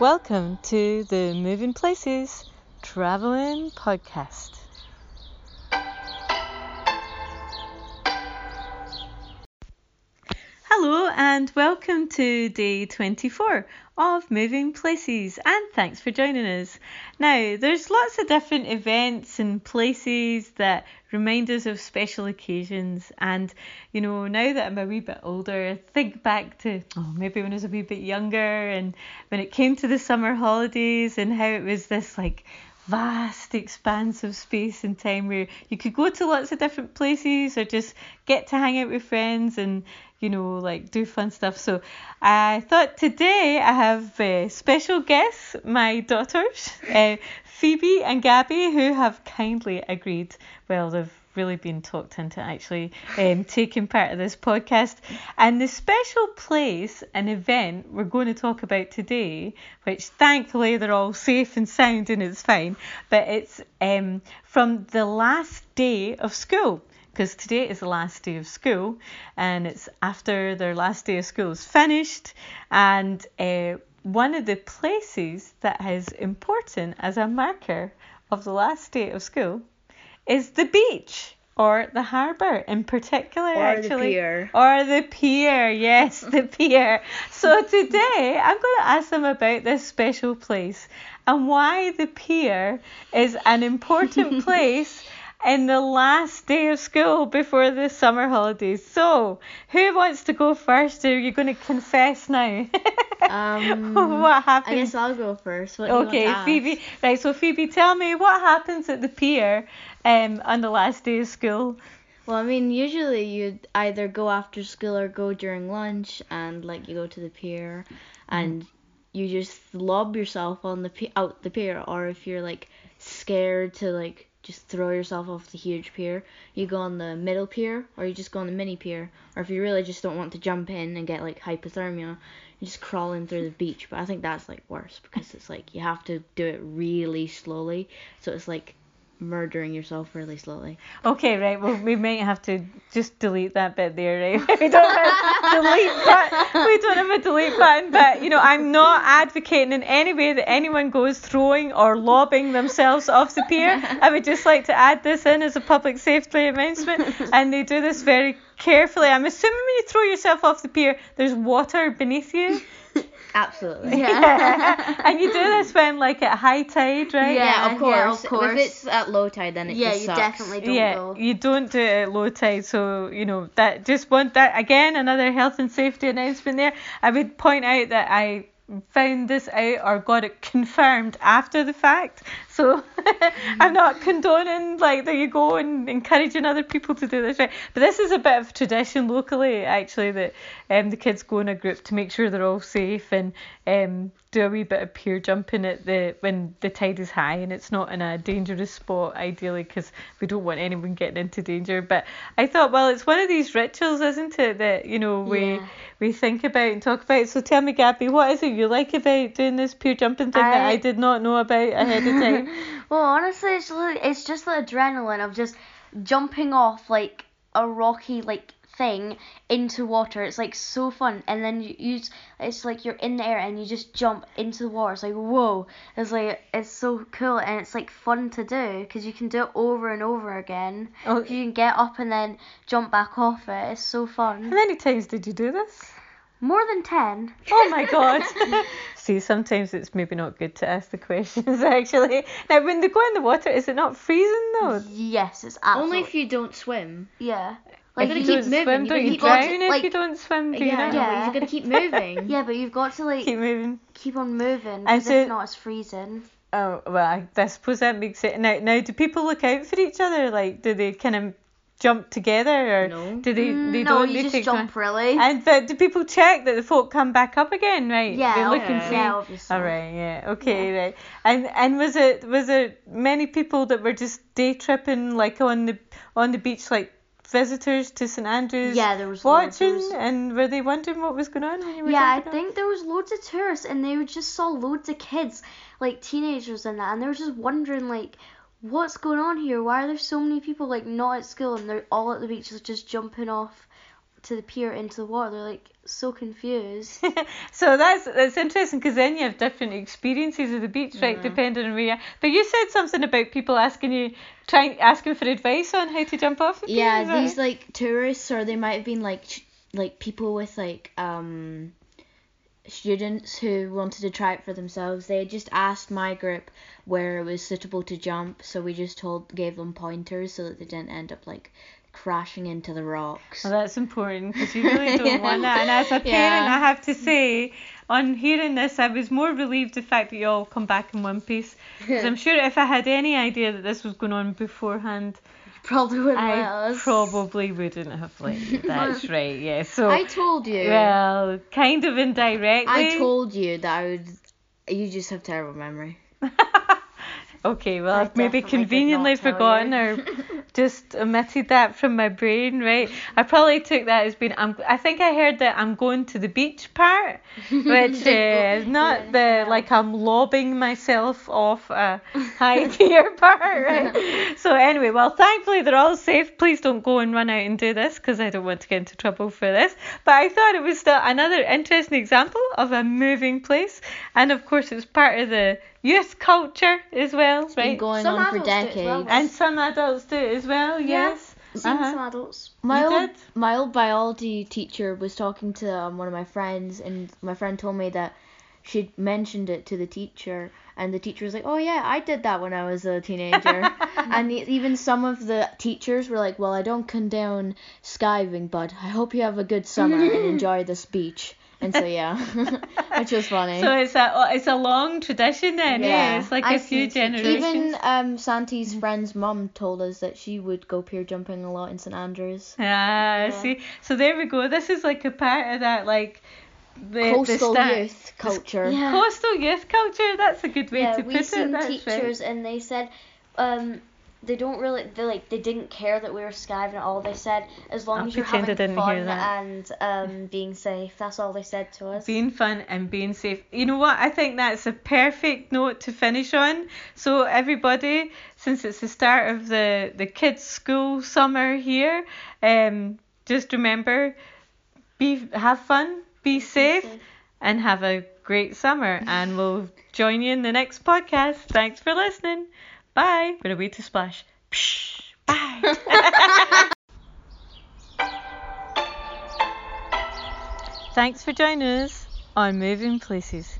Welcome to the Moving Places Traveling Podcast. And welcome to day 24 of Moving Places and thanks for joining us. Now, there's lots of different events and places that remind us of special occasions and you know, now that I'm a wee bit older, I think back to oh, maybe when I was a wee bit younger and when it came to the summer holidays and how it was this like vast expanse of space and time where you could go to lots of different places or just get to hang out with friends and you know like do fun stuff. So i thought today i have uh, special guests my daughters uh, phoebe and gabby who have kindly agreed well they've really been talked into actually um, taking part of this podcast. And the special place and event we're going to talk about today, which thankfully they're all safe and sound and it's fine, but it's um, from the last day of school. Because today is the last day of school, and it's after their last day of school is finished, and uh, one of the places that is important as a marker of the last day of school is the beach or the harbour in particular or actually the pier. or the pier yes the pier so today i'm going to ask them about this special place and why the pier is an important place in the last day of school before the summer holidays so who wants to go first are you going to confess now Um, what happened I guess I'll go first. What do you want Okay. Phoebe. Right, so Phoebe, tell me what happens at the pier um, on the last day of school. Well, I mean, usually you'd either go after school or go during lunch, and like you go to the pier, and you just lob yourself on the pi- out the pier, or if you're like scared to like just throw yourself off the huge pier, you go on the middle pier, or you just go on the mini pier, or if you really just don't want to jump in and get like hypothermia, you just crawl in through the beach. But I think that's like worse because it's like you have to do it really slowly, so it's like murdering yourself really slowly. Okay, right. Well, we might have to just delete that bit there, right? We don't have a delete button. We don't have a delete button, but you know, I'm not advocating in any way that anyone goes throwing or lobbing themselves off the pier. I would just like to add this in as a public safety announcement, and they do this very carefully. I'm assuming when you throw yourself off the pier, there's water beneath you. Absolutely. Yeah. and you do this when like at high tide, right? Yeah, of course. yeah, course. of course. If it's at low tide, then it yeah, just you definitely don't yeah, go. you don't do it at low tide, so you know that. Just want that again, another health and safety announcement there. I would point out that I found this out or got it confirmed after the fact. So I'm not condoning like that you go and encouraging other people to do this right. But this is a bit of tradition locally actually that um the kids go in a group to make sure they're all safe and um do a wee bit of pier jumping at the when the tide is high and it's not in a dangerous spot ideally because we don't want anyone getting into danger. But I thought well it's one of these rituals isn't it that you know we Yeah. we think about and talk about. So tell me, Gabby, what is it you like about doing this pier jumping thing that I- I did not know about ahead of time? Well, honestly, it's just, it's just the adrenaline of just jumping off like a rocky like thing into water. It's like so fun, and then you, you just- it's like you're in the air and you just jump into the water. It's like whoa! It's like it's so cool and it's like fun to do because you can do it over and over again. Oh. You can get up and then jump back off it. It's so fun. How many times did you do this? More than ten. Oh my god. See, sometimes it's maybe not good to ask the questions actually. Now, when they go in the water, is it not freezing though? Yes, it's absolutely. Only if you don't swim. yeah. If gotta you keep don't moving, swim, you don't gotta you keep drown going, if like- you don't swim? Do you yeah, not? no, but Yeah. you gotta keep moving. Yeah, but you've got to like Keep moving. keep on moving And because so- if not, it's freezing. Oh well, I, I suppose that makes it. Now, now, do people look out for each other? Like, do they kind of jump together, or No. do they? They Mm, no, don't. you they just take jump really. And but do people check that the folk come back up again, right? yeah, They look okay. and see. yeah, obviously. All right, yeah, okay, right. And and was it was there many people that were just day tripping like on the on the beach like visitors to St Andrews? Yeah, there was loads. There Watching was- and were they wondering what was going on when you were Yeah, I jumping on? think there was loads of tourists and they just saw loads of kids, like teenagers and that, and they were just wondering like, what's going on here? Why are there so many people like not at school and they're all at the beach just jumping off to the pier into the water. They're like so confused. so that's that's interesting because then you have different experiences of the beach, right? Yeah. Depending on where you are. But you said something about people asking you, trying asking for advice on how to jump off the. Yeah, that these right? like tourists, or they might have been like like people with like um students who wanted to try it for themselves. They had just asked my group where it was suitable to jump, so we just told gave them pointers so that they didn't end up like crashing into the rocks. Well, that's important because you really don't Yeah. want that. And as a parent, Yeah. I have to say, on hearing this, I was more relieved the fact that you all come back in one piece. Because I'm sure if I had any idea that this was going on beforehand, Probably wouldn't let I us. probably wouldn't have let you. That's right, yeah. So, I told you. well, kind of indirectly. I told you that I would. You just have terrible memory. Okay, well, I I've maybe conveniently forgotten you. or just omitted that from my brain, right? I probably took that as being. I'm, I think I heard that I'm going to the beach part, which uh, is not the like I'm lobbing myself off a high pier part, right? So anyway, well, thankfully they're all safe. Please don't go and run out and do this because I don't want to get into trouble for this. But I thought it was still another interesting example of a moving place, and of course it's part of the youth culture as well, Been right? going Some on for adults do it well. And some adults do it as well, yes. Seen Uh-huh. some adults. My You old did? my old biology teacher was talking to um, one of my friends, and my friend told me that she'd mentioned it to the teacher, and the teacher was like, "Oh yeah, I did that when I was a teenager." and e- even some of the teachers were like, "Well, I don't condone skiving, but I hope you have a good summer and enjoy this beach." And so yeah, which was funny. So it's a it's a long tradition then, yeah. Yeah. It's like a few generations. even um Santi's friend's mum told us that she would go pier jumping a lot in St Andrews. Ah, I see. So there we go. This is like a part of that like the Coastal the youth culture. Yeah. Coastal youth culture. That's a good way yeah, to we put seen it. That's teachers and they said um they don't really they like they didn't care that we were skiving at all. They said as long I'll as you're pretend having didn't hear fun that. and um being safe. That's all they said to us. being fun and being safe. You know what? I think that's a perfect note to finish on. So everybody, since it's the start of the the kids' school summer here, um, just remember, be have fun, be safe, and have a great summer. And we'll join you in the next podcast. Thanks for listening. Bye. We're away to splash. Psh, bye. Thanks for joining us on Moving Places.